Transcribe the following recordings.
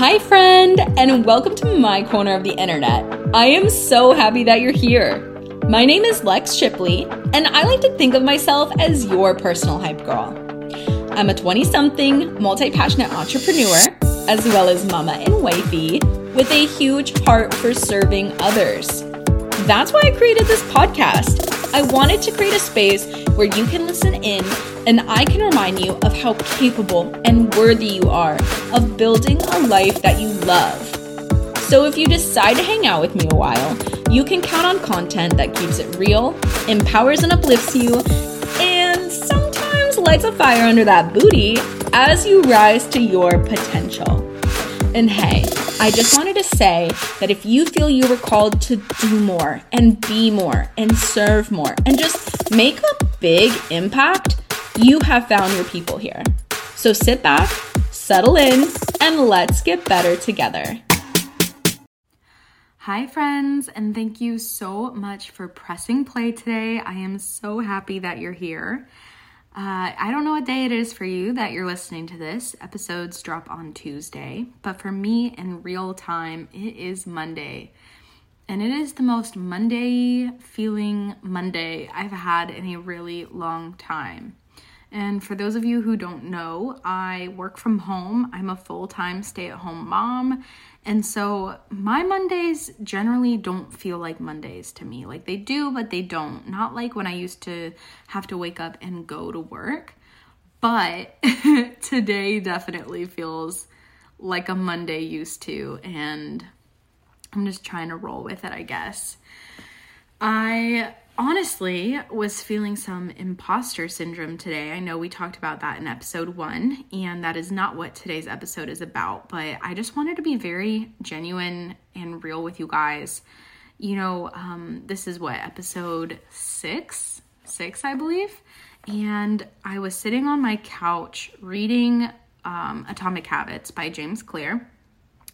Hi, friend, and welcome to my corner of the internet. I am so happy that you're here. My name is Lex Shipley, and I like to think of myself as your personal hype girl. I'm a 20 something, multi passionate entrepreneur, as well as mama and wifey, with a huge heart for serving others. That's why I created this podcast. I wanted to create a space where you can listen in and I can remind you of how capable and worthy you are of building a life that you love. So if you decide to hang out with me a while, you can count on content that keeps it real, empowers and uplifts you, and sometimes lights a fire under that booty as you rise to your potential. And hey, I just wanted to say that if you feel you were called to do more and be more and serve more and just make a big impact, you have found your people here. So sit back, settle in, and let's get better together. Hi, friends, and thank you so much for pressing play today. I am so happy that you're here. Uh, I don't know what day it is for you that you're listening to this. Episodes drop on Tuesday, but for me in real time, it is Monday. And it is the most Monday feeling Monday I've had in a really long time. And for those of you who don't know, I work from home. I'm a full time stay at home mom. And so my Mondays generally don't feel like Mondays to me. Like they do, but they don't. Not like when I used to have to wake up and go to work. But today definitely feels like a Monday used to. And I'm just trying to roll with it, I guess. I honestly was feeling some imposter syndrome today. I know we talked about that in episode one, and that is not what today's episode is about, but I just wanted to be very genuine and real with you guys. You know, um, this is what episode six, six, I believe. And I was sitting on my couch reading um, Atomic Habits by James Clear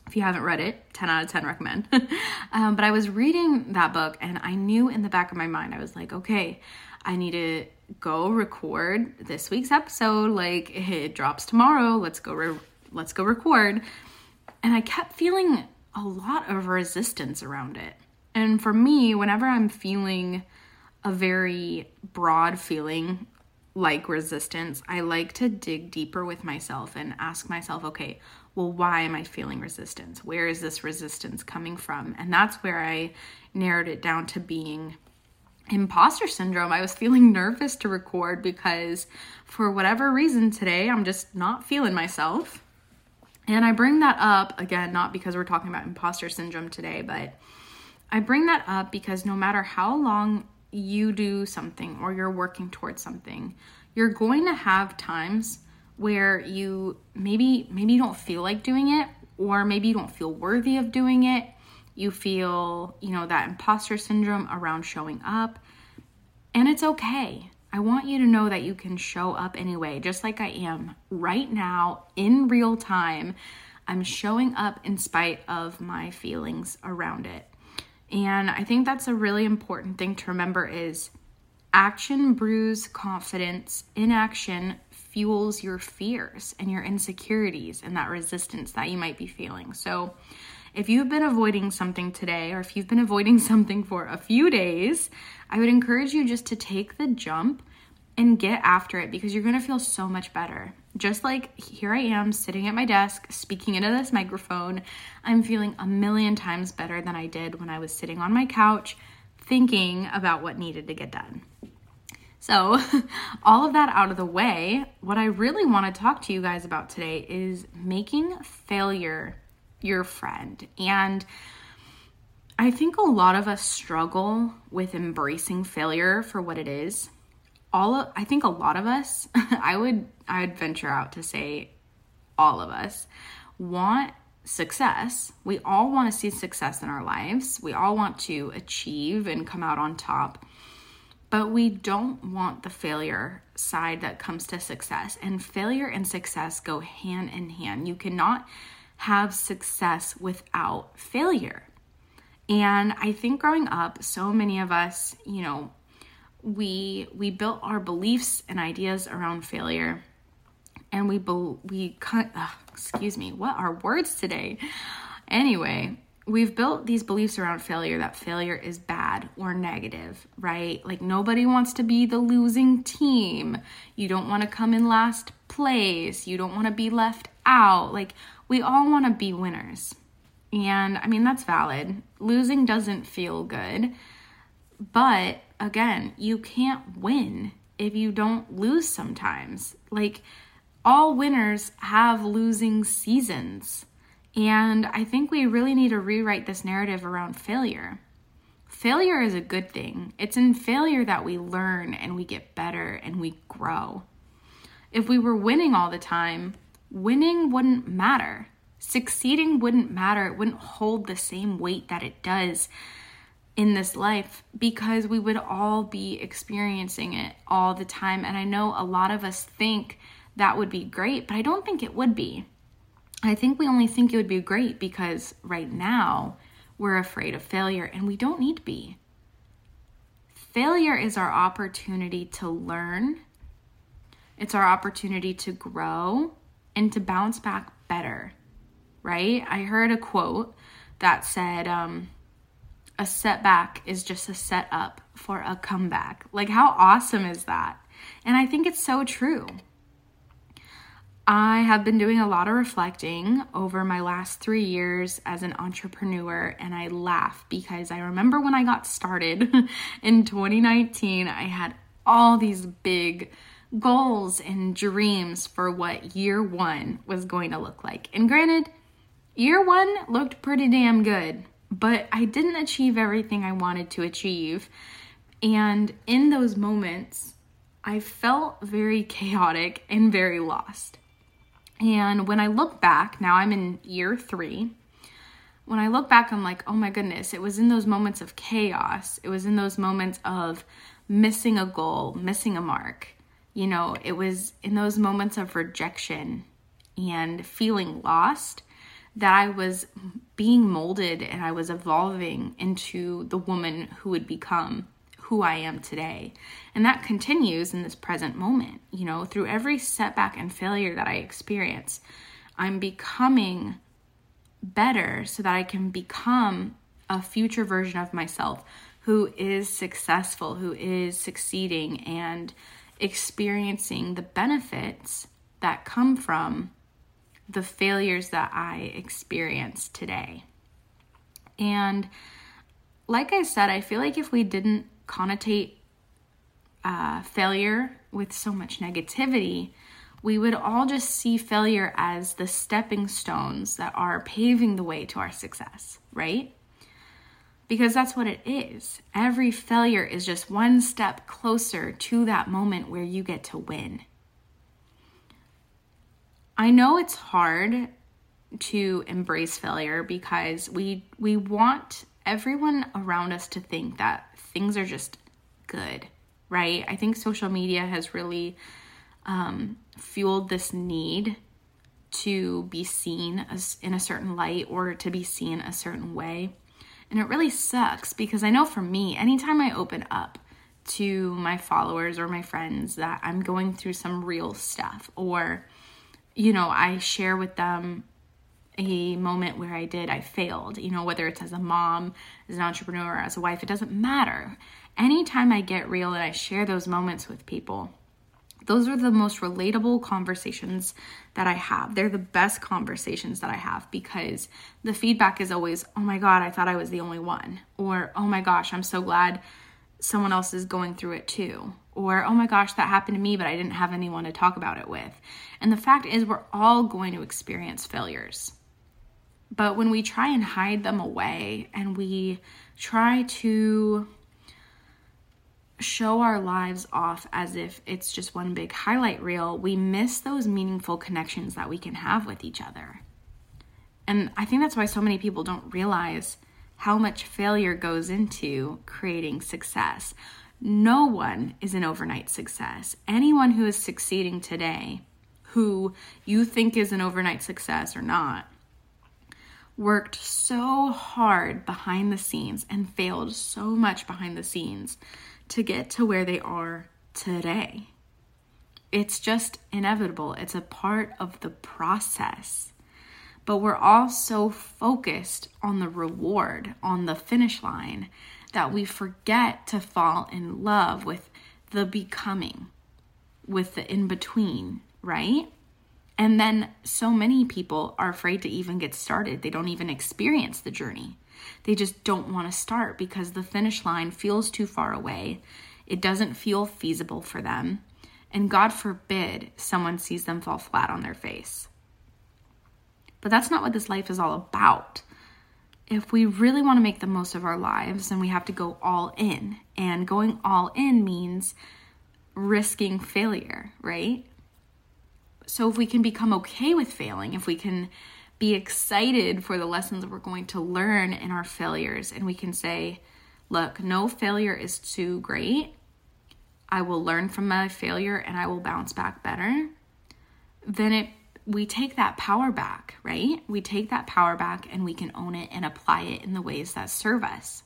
if you haven't read it, 10 out of 10 recommend. um, but I was reading that book and I knew in the back of my mind, I was like, okay, I need to go record this week's episode. Like it drops tomorrow. Let's go, re- let's go record. And I kept feeling a lot of resistance around it. And for me, whenever I'm feeling a very broad feeling like resistance, I like to dig deeper with myself and ask myself, okay, well, why am I feeling resistance? Where is this resistance coming from? And that's where I narrowed it down to being imposter syndrome. I was feeling nervous to record because for whatever reason today, I'm just not feeling myself. And I bring that up again, not because we're talking about imposter syndrome today, but I bring that up because no matter how long you do something or you're working towards something, you're going to have times where you maybe maybe you don't feel like doing it or maybe you don't feel worthy of doing it. You feel you know that imposter syndrome around showing up. And it's okay. I want you to know that you can show up anyway just like i am right now in real time. I'm showing up in spite of my feelings around it and i think that's a really important thing to remember is action brews confidence inaction fuels your fears and your insecurities and that resistance that you might be feeling. So, if you've been avoiding something today or if you've been avoiding something for a few days, I would encourage you just to take the jump and get after it because you're going to feel so much better. Just like here I am sitting at my desk speaking into this microphone, I'm feeling a million times better than I did when I was sitting on my couch thinking about what needed to get done. So, all of that out of the way, what I really want to talk to you guys about today is making failure your friend. And I think a lot of us struggle with embracing failure for what it is. All of, I think a lot of us, I would I would venture out to say all of us want success. We all want to see success in our lives. We all want to achieve and come out on top but we don't want the failure side that comes to success. And failure and success go hand in hand. You cannot have success without failure. And I think growing up, so many of us, you know, we we built our beliefs and ideas around failure. and we be- we cut excuse me what are words today? Anyway we've built these beliefs around failure that failure is bad or negative right? Like nobody wants to be the losing team. You don't want to come in last place. You don't want to be left out. Like we all want to be winners. And i mean that's valid. Losing doesn't feel good. But again you can't win if you don't lose sometimes like all winners have losing seasons. And I think we really need to rewrite this narrative around failure. Failure is a good thing. It's in failure that we learn and we get better and we grow. If we were winning all the time, winning wouldn't matter. Succeeding wouldn't matter. It wouldn't hold the same weight that it does in this life because we would all be experiencing it all the time. And I know a lot of us think that would be great, but I don't think it would be. I think we only think it would be great because right now we're afraid of failure and we don't need to be. Failure is our opportunity to learn, it's our opportunity to grow and to bounce back better, right? I heard a quote that said, um, a setback is just a setup for a comeback. Like, how awesome is that? And I think it's so true. I have been doing a lot of reflecting over my last three years as an entrepreneur, and I laugh because I remember when I got started in 2019, I had all these big goals and dreams for what year one was going to look like. And granted, year one looked pretty damn good, but I didn't achieve everything I wanted to achieve. And in those moments, I felt very chaotic and very lost. And when I look back, now I'm in year three. When I look back, I'm like, oh my goodness, it was in those moments of chaos. It was in those moments of missing a goal, missing a mark. You know, it was in those moments of rejection and feeling lost that I was being molded and I was evolving into the woman who would become who I am today. And that continues in this present moment. You know, through every setback and failure that I experience, I'm becoming better so that I can become a future version of myself who is successful, who is succeeding and experiencing the benefits that come from the failures that I experience today. And like I said, I feel like if we didn't connotate uh, failure with so much negativity, we would all just see failure as the stepping stones that are paving the way to our success, right? Because that's what it is. Every failure is just one step closer to that moment where you get to win. I know it's hard to embrace failure because we we want everyone around us to think that things are just good, right? I think social media has really um, fueled this need to be seen as in a certain light or to be seen a certain way. And it really sucks because I know for me, anytime I open up to my followers or my friends that I'm going through some real stuff, or, you know, I share with them a moment where I did, I failed, you know, whether it's as a mom, as an entrepreneur, as a wife, it doesn't matter. Anytime I get real and I share those moments with people, those are the most relatable conversations that I have. They're the best conversations that I have because the feedback is always, oh my God, I thought I was the only one. Or, oh my gosh, I'm so glad someone else is going through it too. Or, oh my gosh, that happened to me, but I didn't have anyone to talk about it with. And the fact is, we're all going to experience failures. But when we try and hide them away and we try to show our lives off as if it's just one big highlight reel, we miss those meaningful connections that we can have with each other. And I think that's why so many people don't realize how much failure goes into creating success. No one is an overnight success. Anyone who is succeeding today, who you think is an overnight success or not, worked so hard behind the scenes and failed so much behind the scenes to get to where they are today. It's just inevitable, it's a part of the process. But we're all so focused on the reward, on the finish line, that we forget to fall in love with the becoming, with the in between, right? And then so many people are afraid to even get started. They don't even experience the journey. They just don't want to start because the finish line feels too far away. It doesn't feel feasible for them. And God forbid someone sees them fall flat on their face. But that's not what this life is all about. If we really want to make the most of our lives, then we have to go all in. And going all in means risking failure, right? So if we can become okay with failing, if we can be excited for the lessons that we're going to learn in our failures, and we can say, look, no failure is too great. I will learn from my failure and I will bounce back better. Then it we take that power back, right? We take that power back and we can own it and apply it in the ways that serve us.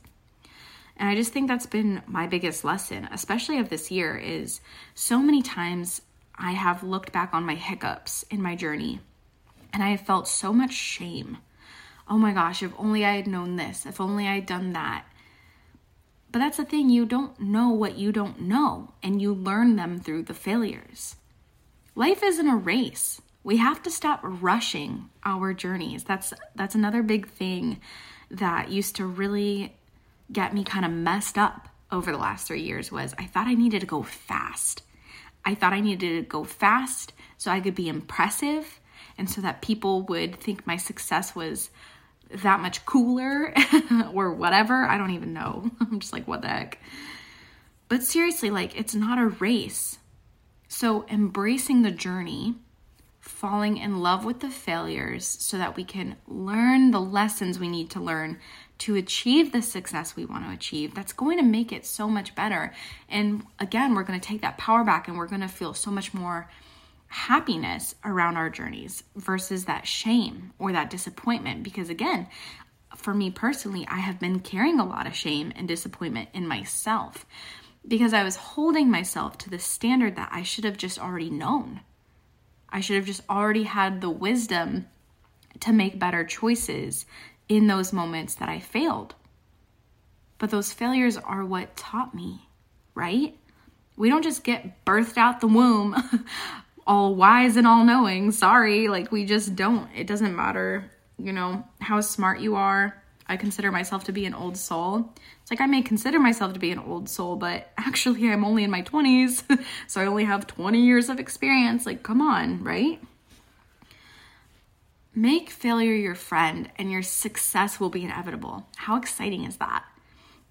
And I just think that's been my biggest lesson, especially of this year, is so many times I have looked back on my hiccups in my journey and I have felt so much shame. Oh my gosh, if only I had known this, if only I had done that. But that's the thing, you don't know what you don't know, and you learn them through the failures. Life isn't a race. We have to stop rushing our journeys. That's that's another big thing that used to really get me kind of messed up over the last 3 years was I thought I needed to go fast. I thought I needed to go fast so I could be impressive and so that people would think my success was that much cooler or whatever. I don't even know. I'm just like, what the heck? But seriously, like, it's not a race. So, embracing the journey, falling in love with the failures so that we can learn the lessons we need to learn to achieve the success we want to achieve, that's going to make it so much better. And again, we're going to take that power back and we're going to feel so much more happiness around our journeys versus that shame or that disappointment. Because again, for me personally, I have been carrying a lot of shame and disappointment in myself because I was holding myself to the standard that I should have just already known. I should have just already had the wisdom to make better choices in those moments that I failed. But those failures are what taught me, right? We don't just get birthed out the womb all wise and all knowing. Sorry, like we just don't. It doesn't matter, you know, how smart you are. I consider myself to be an old soul. It's like I may consider myself to be an old soul, but actually I'm only in my 20s, so I only have 20 years of experience. Like, come on, right? Make failure your friend and your success will be inevitable. How exciting is that?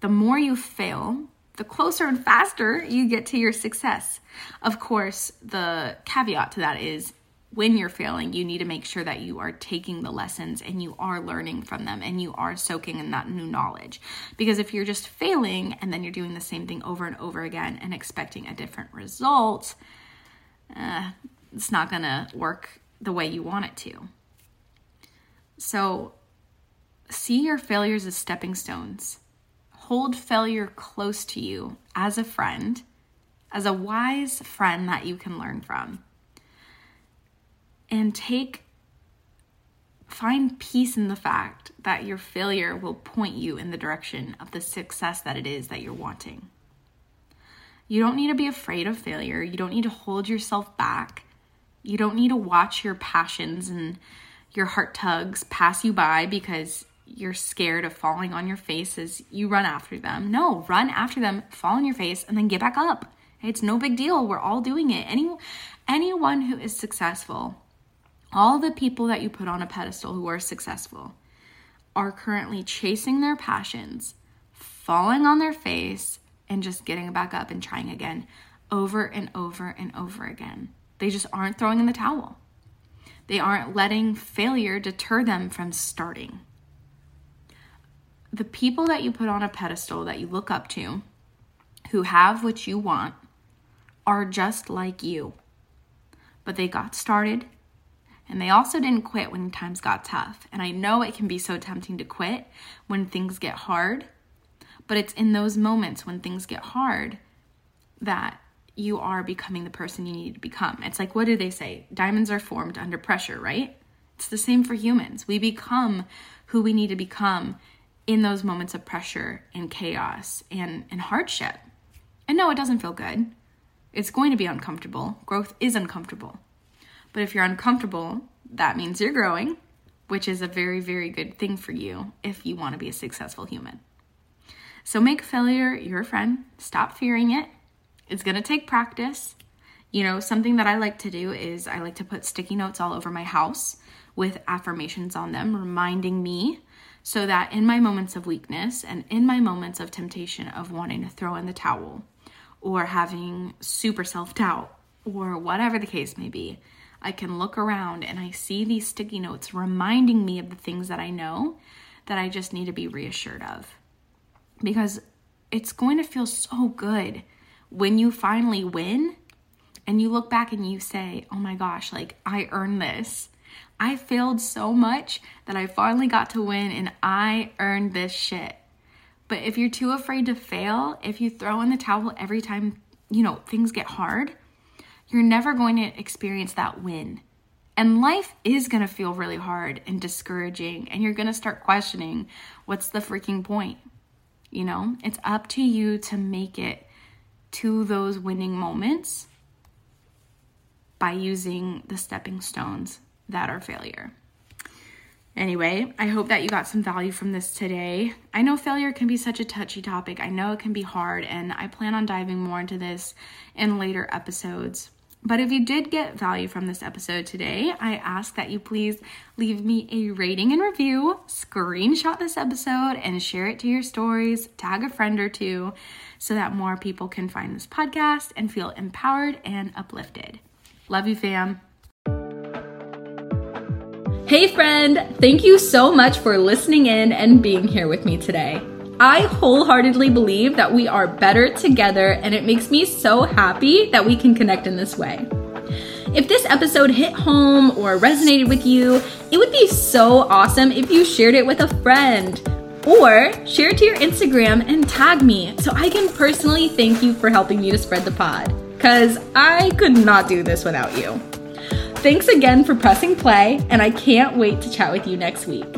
The more you fail, the closer and faster you get to your success. Of course, the caveat to that is when you're failing, you need to make sure that you are taking the lessons and you are learning from them and you are soaking in that new knowledge. Because if you're just failing and then you're doing the same thing over and over again and expecting a different result, uh, it's not going to work the way you want it to. So, see your failures as stepping stones. Hold failure close to you as a friend, as a wise friend that you can learn from. And take, find peace in the fact that your failure will point you in the direction of the success that it is that you're wanting. You don't need to be afraid of failure. You don't need to hold yourself back. You don't need to watch your passions and your heart tugs pass you by because you're scared of falling on your face as you run after them. No, run after them, fall on your face, and then get back up. It's no big deal. We're all doing it. Any anyone who is successful, all the people that you put on a pedestal who are successful are currently chasing their passions, falling on their face, and just getting back up and trying again over and over and over again. They just aren't throwing in the towel. They aren't letting failure deter them from starting. The people that you put on a pedestal that you look up to, who have what you want, are just like you. But they got started and they also didn't quit when times got tough. And I know it can be so tempting to quit when things get hard, but it's in those moments when things get hard that you are becoming the person you need to become. It's like, what do they say? Diamonds are formed under pressure, right? It's the same for humans. We become who we need to become in those moments of pressure and chaos and, and hardship. And no, it doesn't feel good. It's going to be uncomfortable. Growth is uncomfortable. But if you're uncomfortable, that means you're growing, which is a very, very good thing for you if you want to be a successful human. So make failure your friend. Stop fearing it. It's going to take practice. You know, something that I like to do is I like to put sticky notes all over my house with affirmations on them, reminding me so that in my moments of weakness and in my moments of temptation of wanting to throw in the towel or having super self doubt or whatever the case may be, I can look around and I see these sticky notes reminding me of the things that I know that I just need to be reassured of. Because it's going to feel so good when you finally win and you look back and you say, oh my gosh, like I earned this. I failed so much that I finally got to win and I earned this shit. But if you're too afraid to fail, if you throw in the towel every time, you know, things get hard, you're never going to experience that win. And life is going to feel really hard and discouraging, and you're going to start questioning what's the freaking point? You know, it's up to you to make it to those winning moments by using the stepping stones that are failure. Anyway, I hope that you got some value from this today. I know failure can be such a touchy topic. I know it can be hard, and I plan on diving more into this in later episodes. But if you did get value from this episode today, I ask that you please leave me a rating and review, screenshot this episode, and share it to your stories, tag a friend or two, so that more people can find this podcast and feel empowered and uplifted. Love you, fam. Hey, friend, thank you so much for listening in and being here with me today. I wholeheartedly believe that we are better together, and it makes me so happy that we can connect in this way. If this episode hit home or resonated with you, it would be so awesome if you shared it with a friend. Or share it to your Instagram and tag me so I can personally thank you for helping me to spread the pod. Because I could not do this without you. Thanks again for pressing play, and I can't wait to chat with you next week.